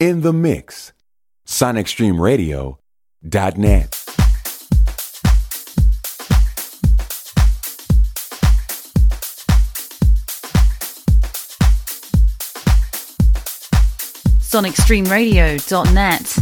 In the mix. SonicStreamRadio.net. sonicstreamradio.net.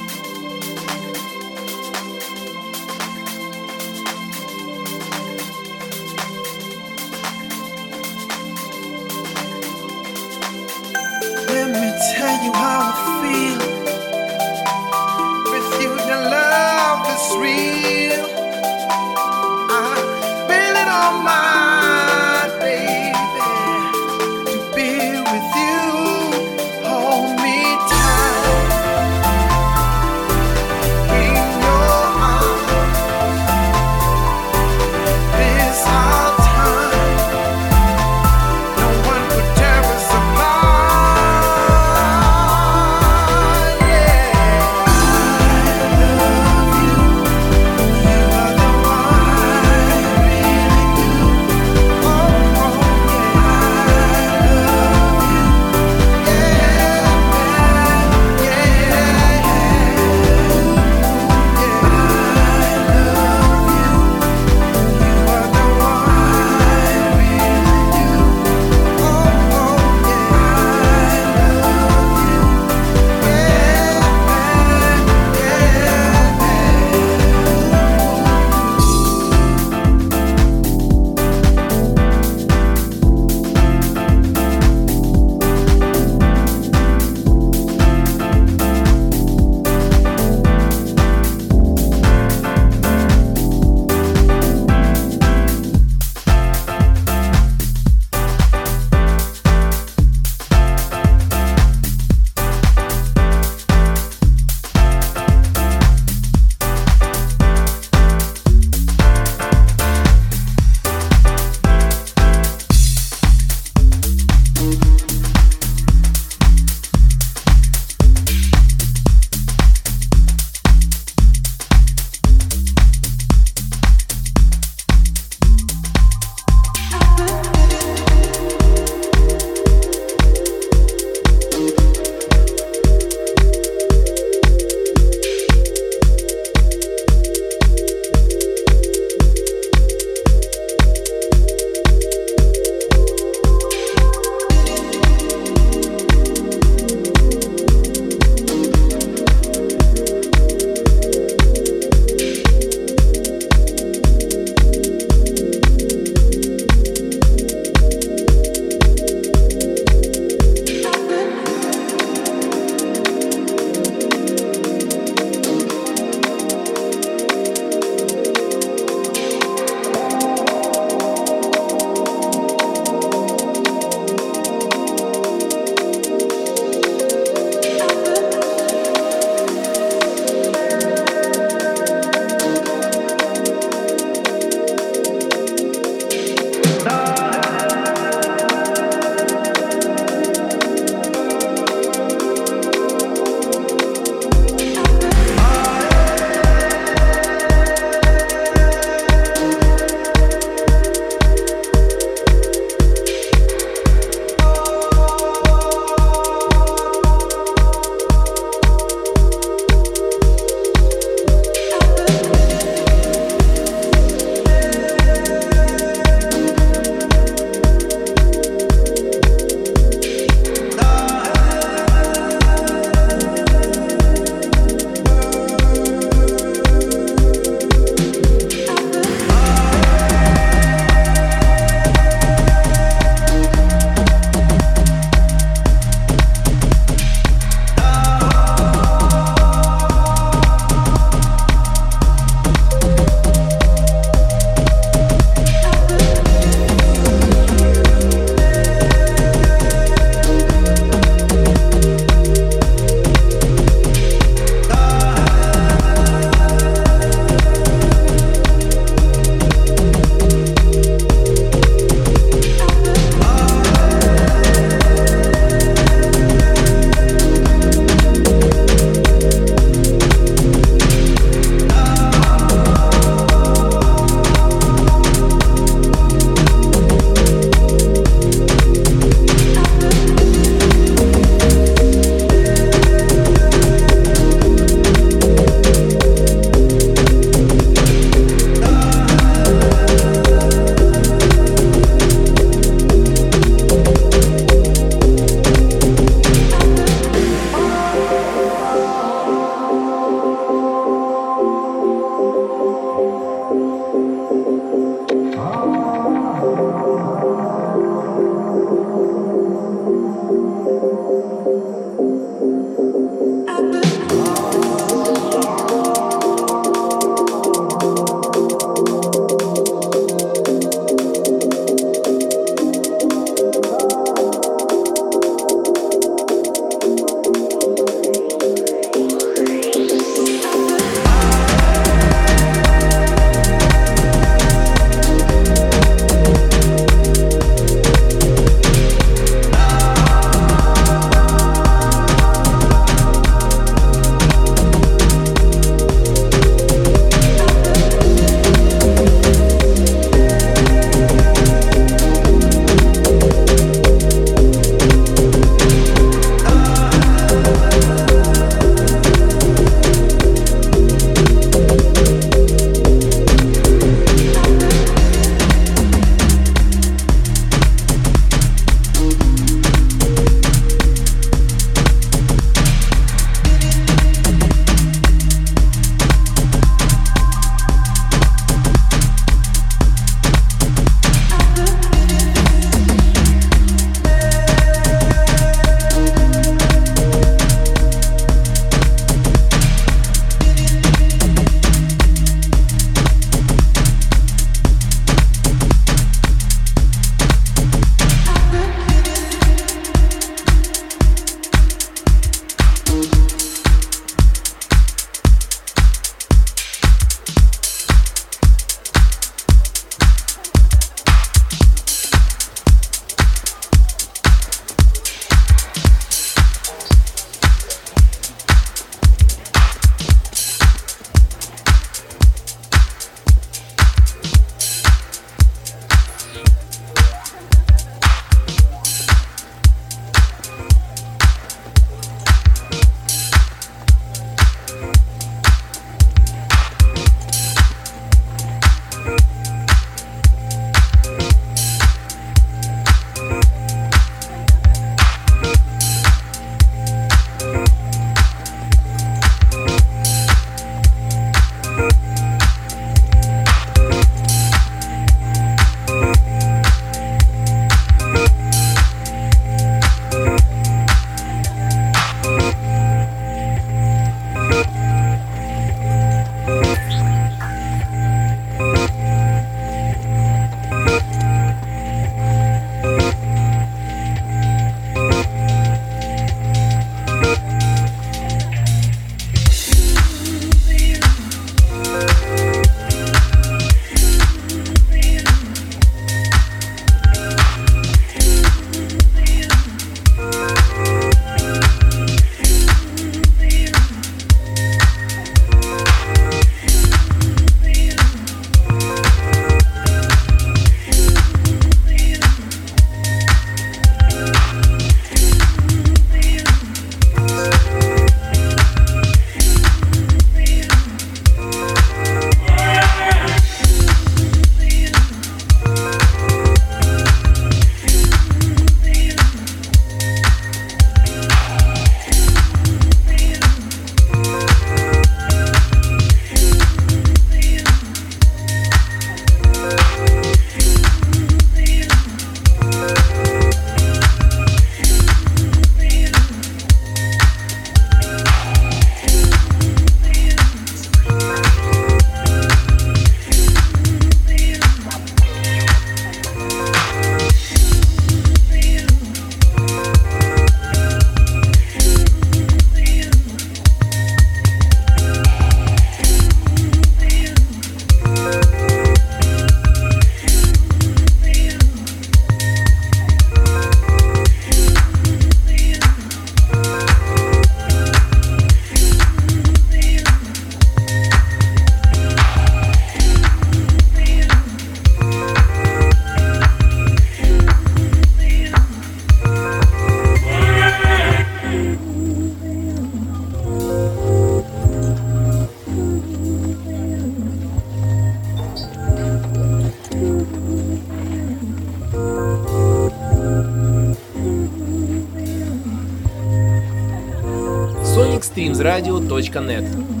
bizradio.net.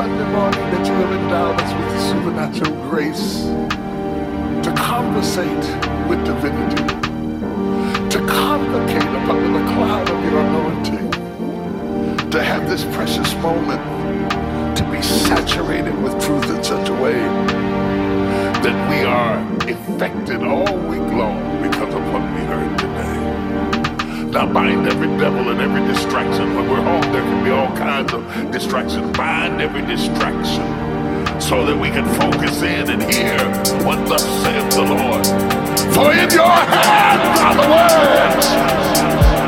Sunday morning that you have endowed us with supernatural grace to conversate with divinity, to convocate upon the cloud of your anointing, to have this precious moment to be saturated with truth in such a way that we are affected all week long I bind every devil and every distraction. When we're home, there can be all kinds of distractions. Bind every distraction so that we can focus in and hear what thus saith the Lord. For in your hands are the words.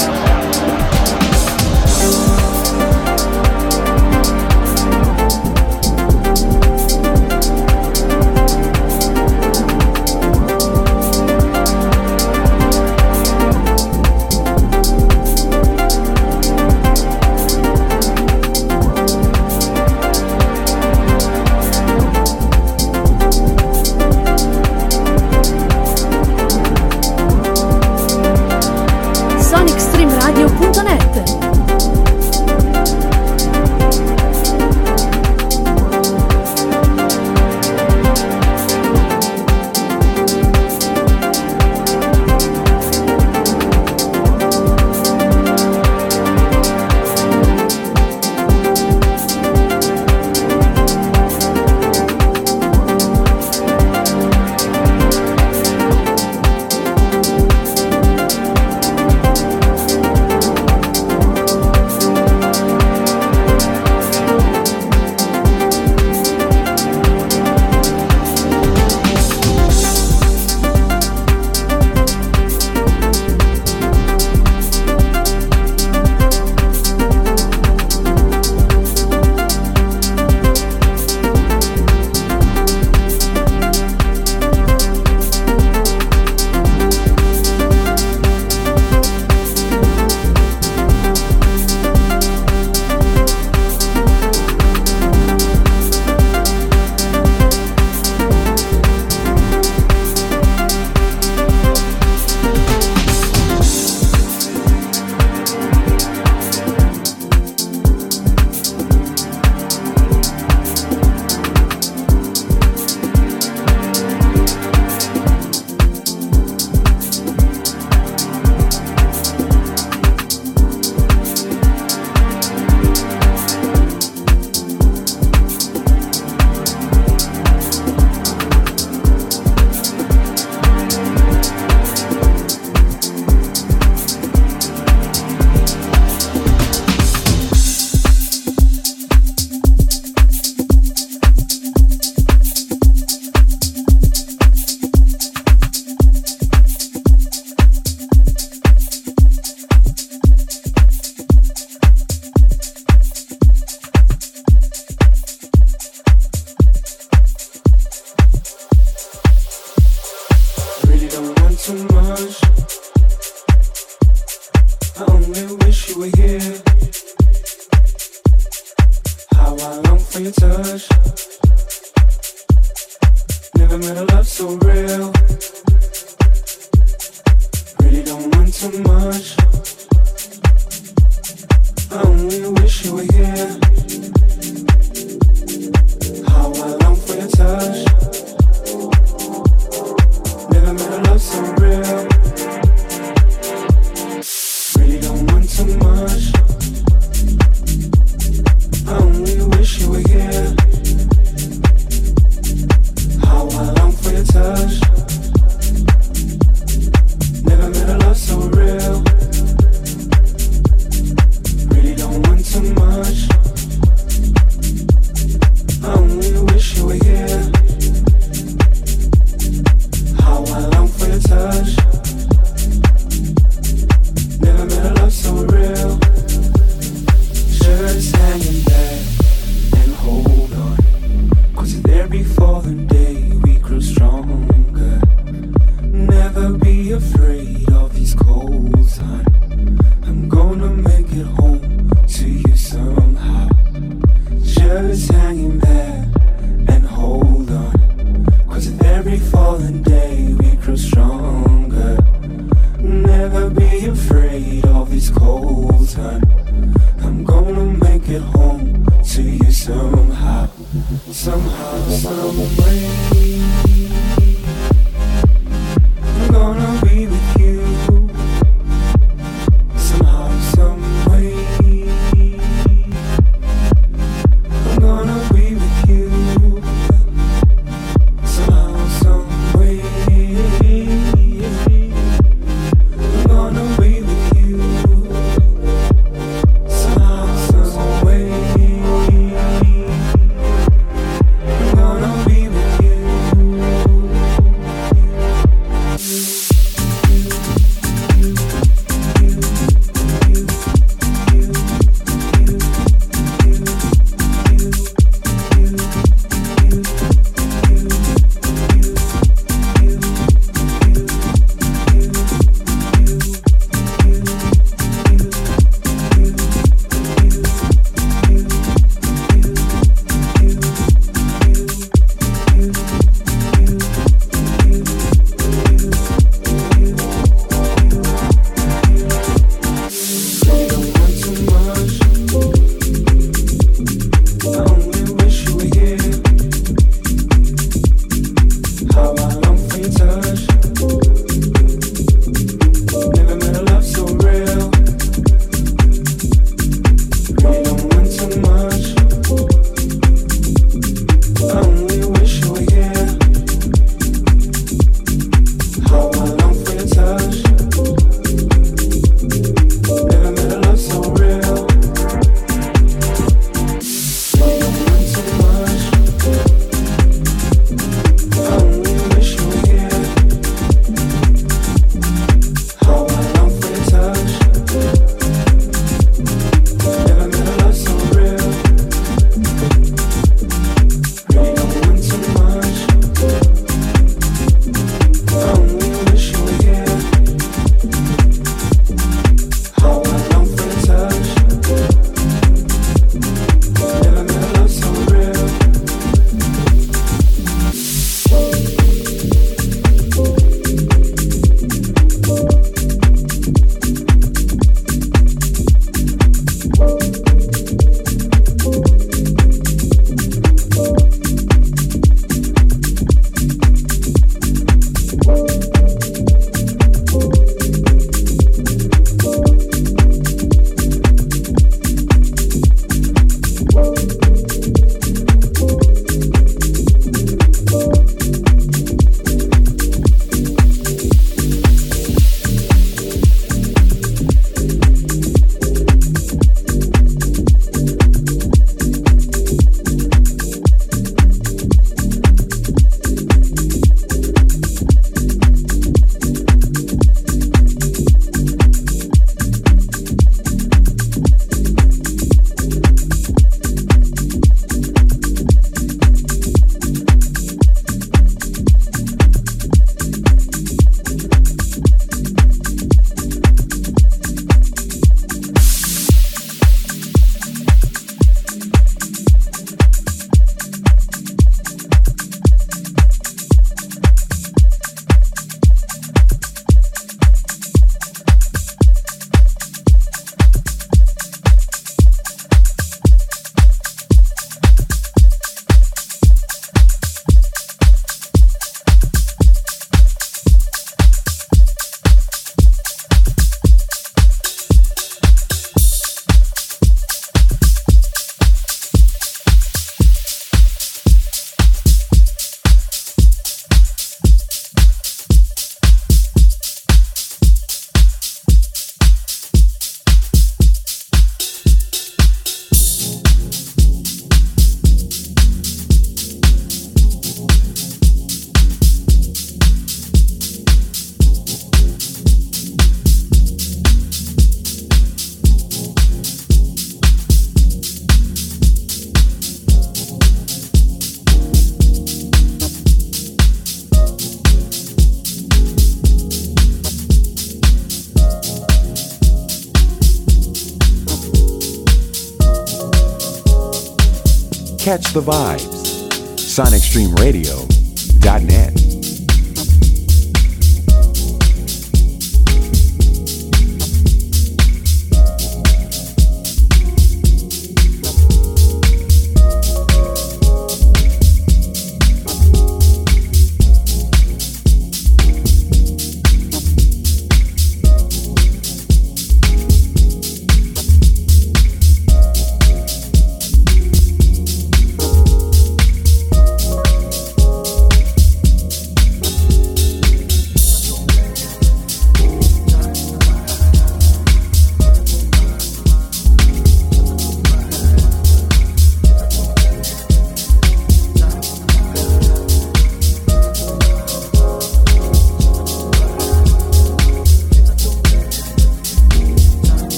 The vibes. SonicStreamRadio.net.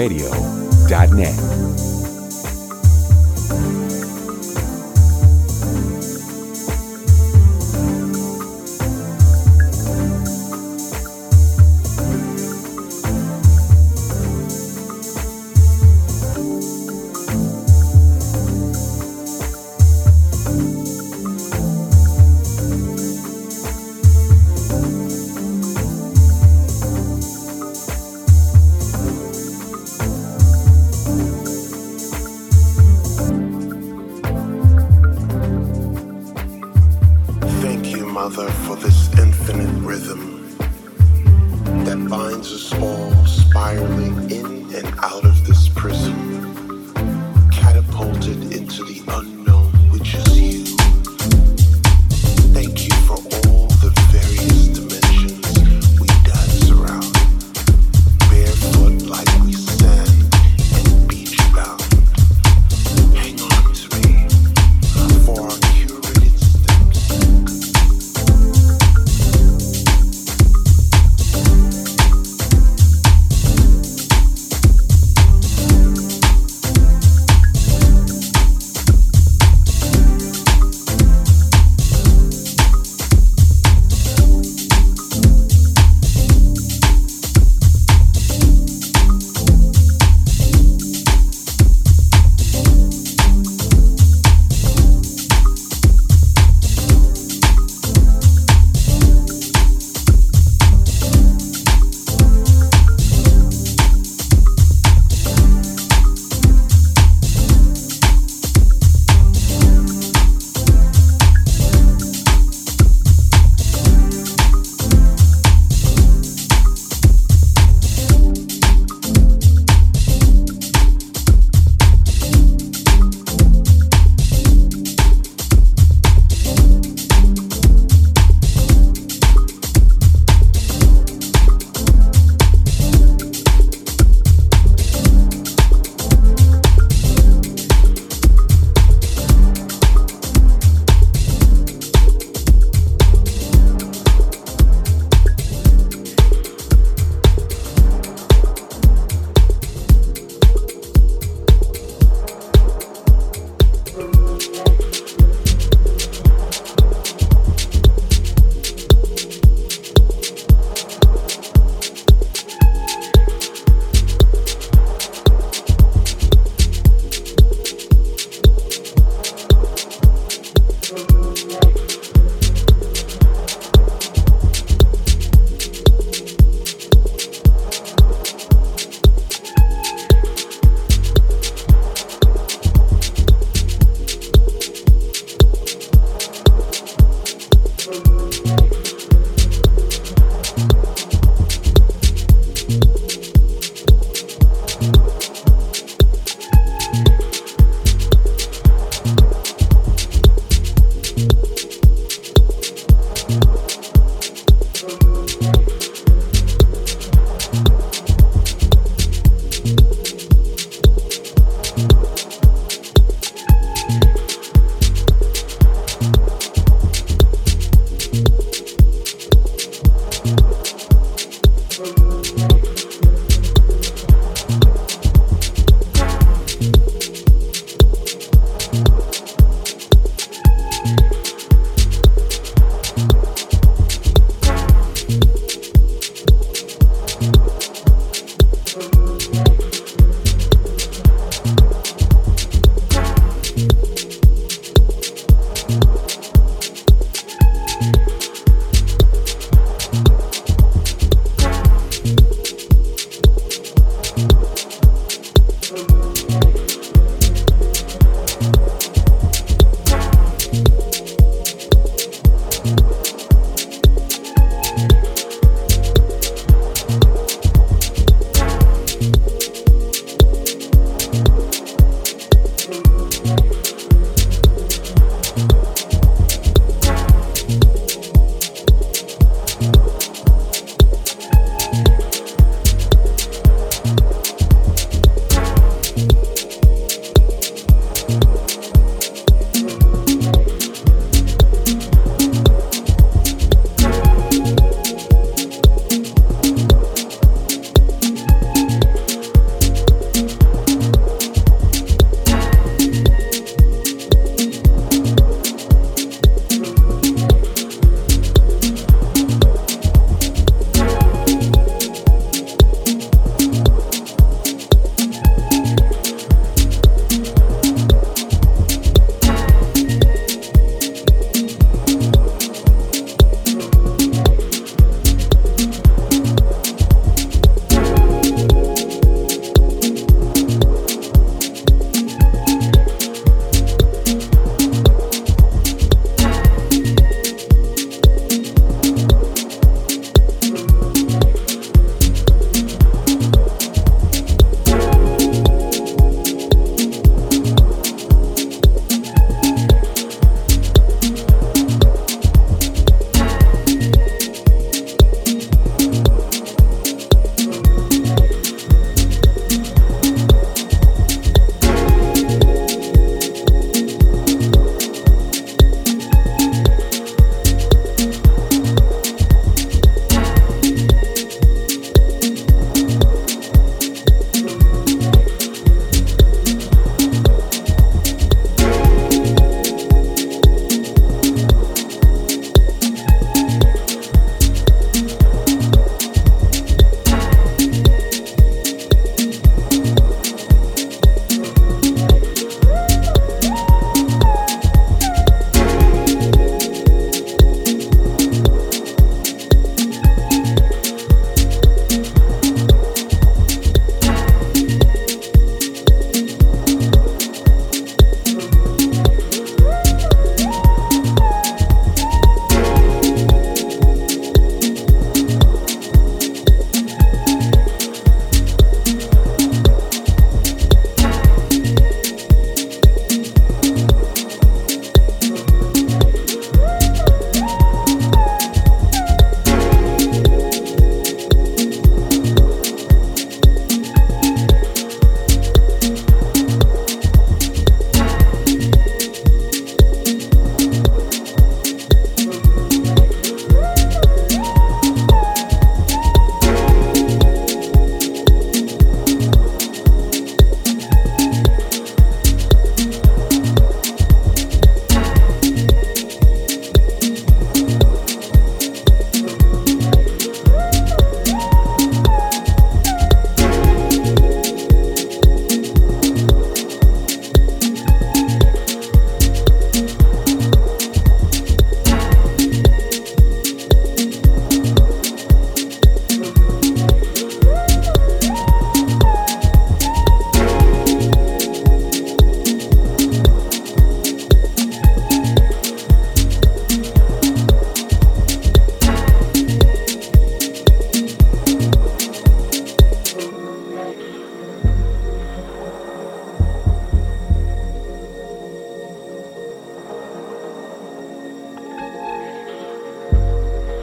silverstreamradio.net.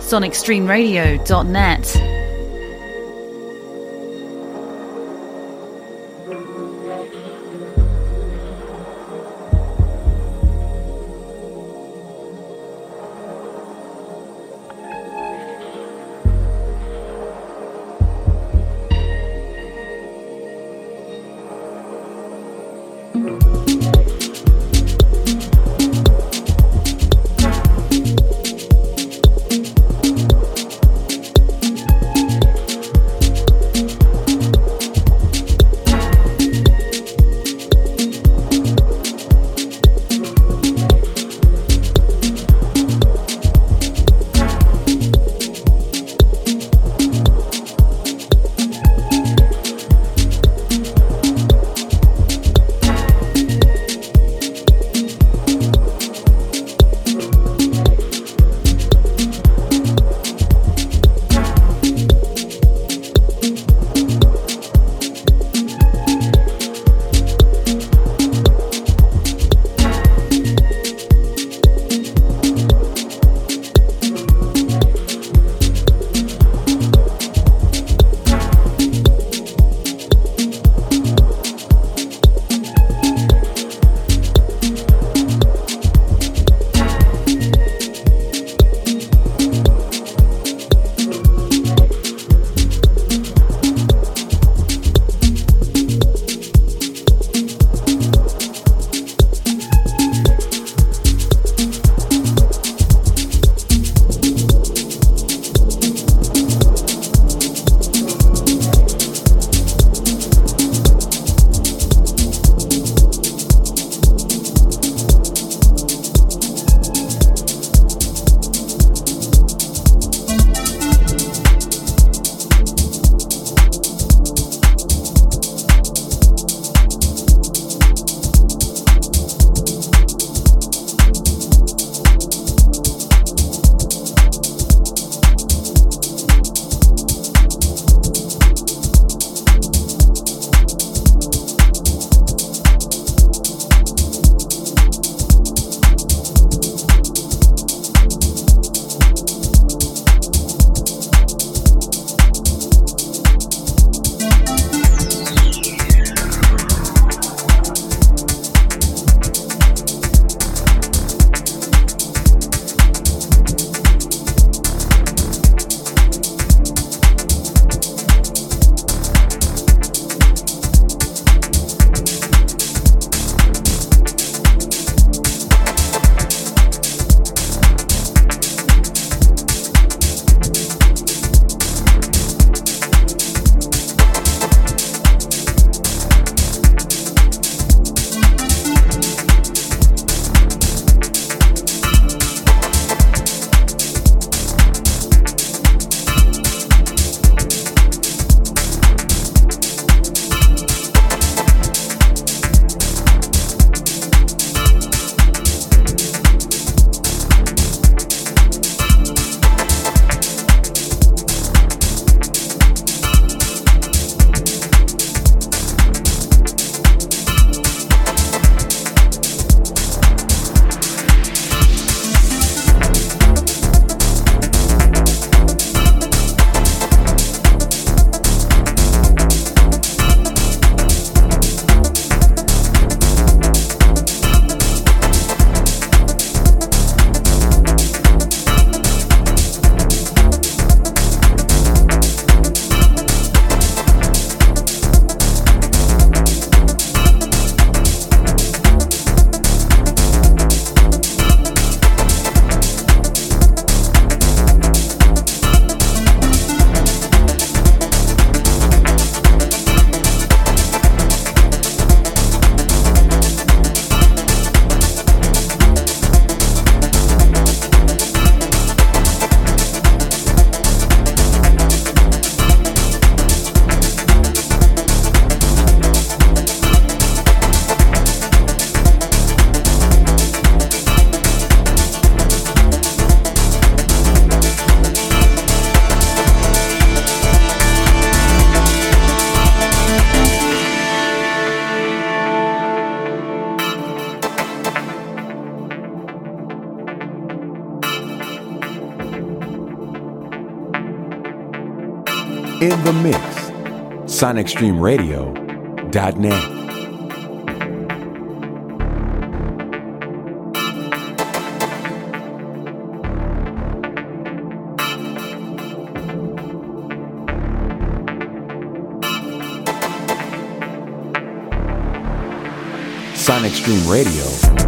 sonicstreamradio.net. SonicStreamRadio.net. Sonic Stream Radio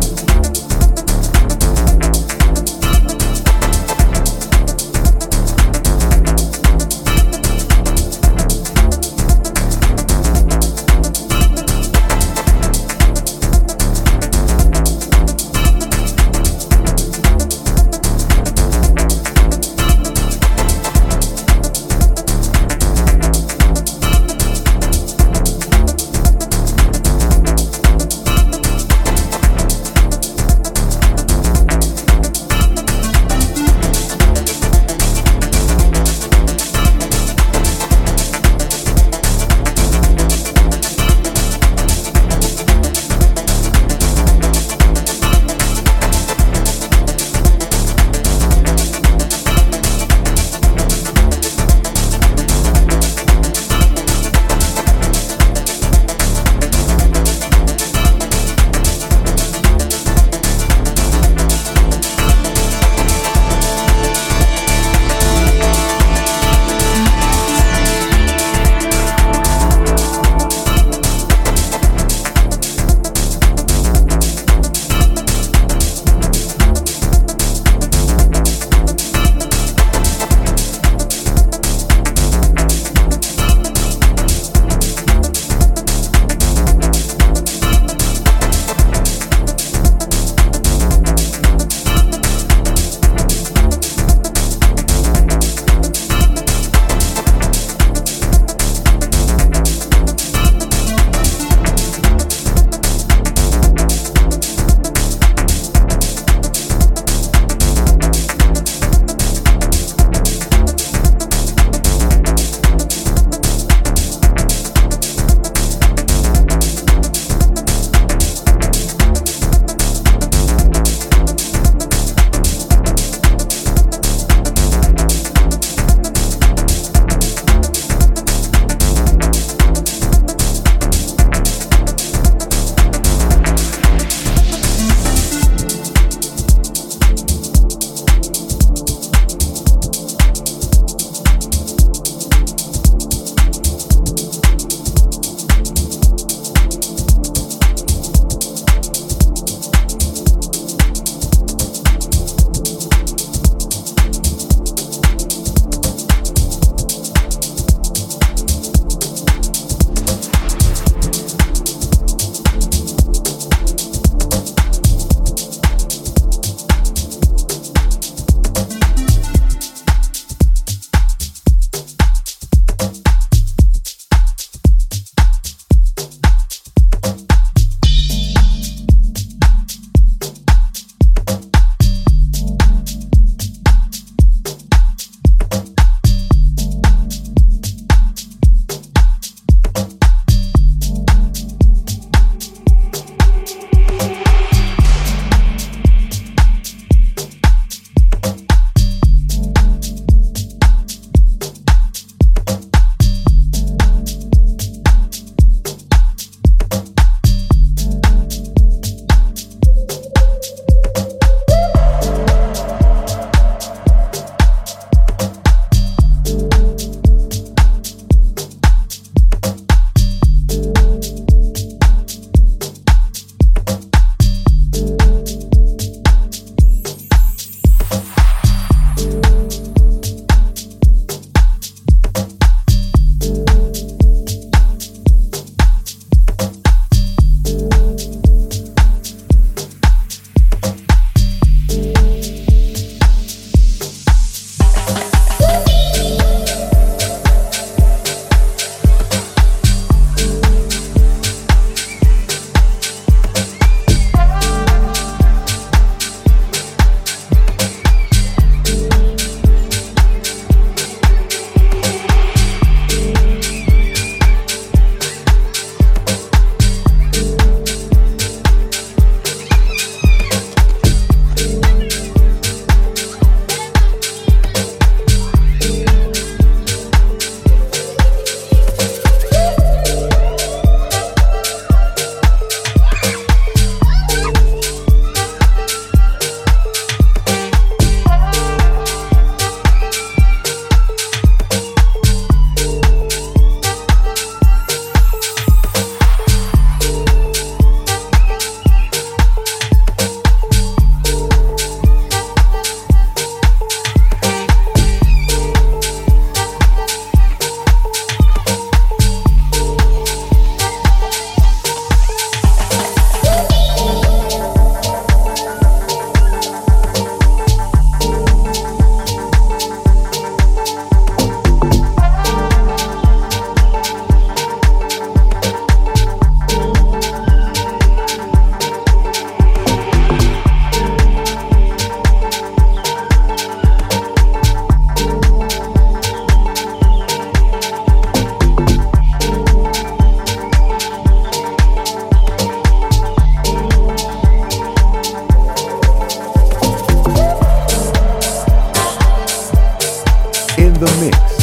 the mix.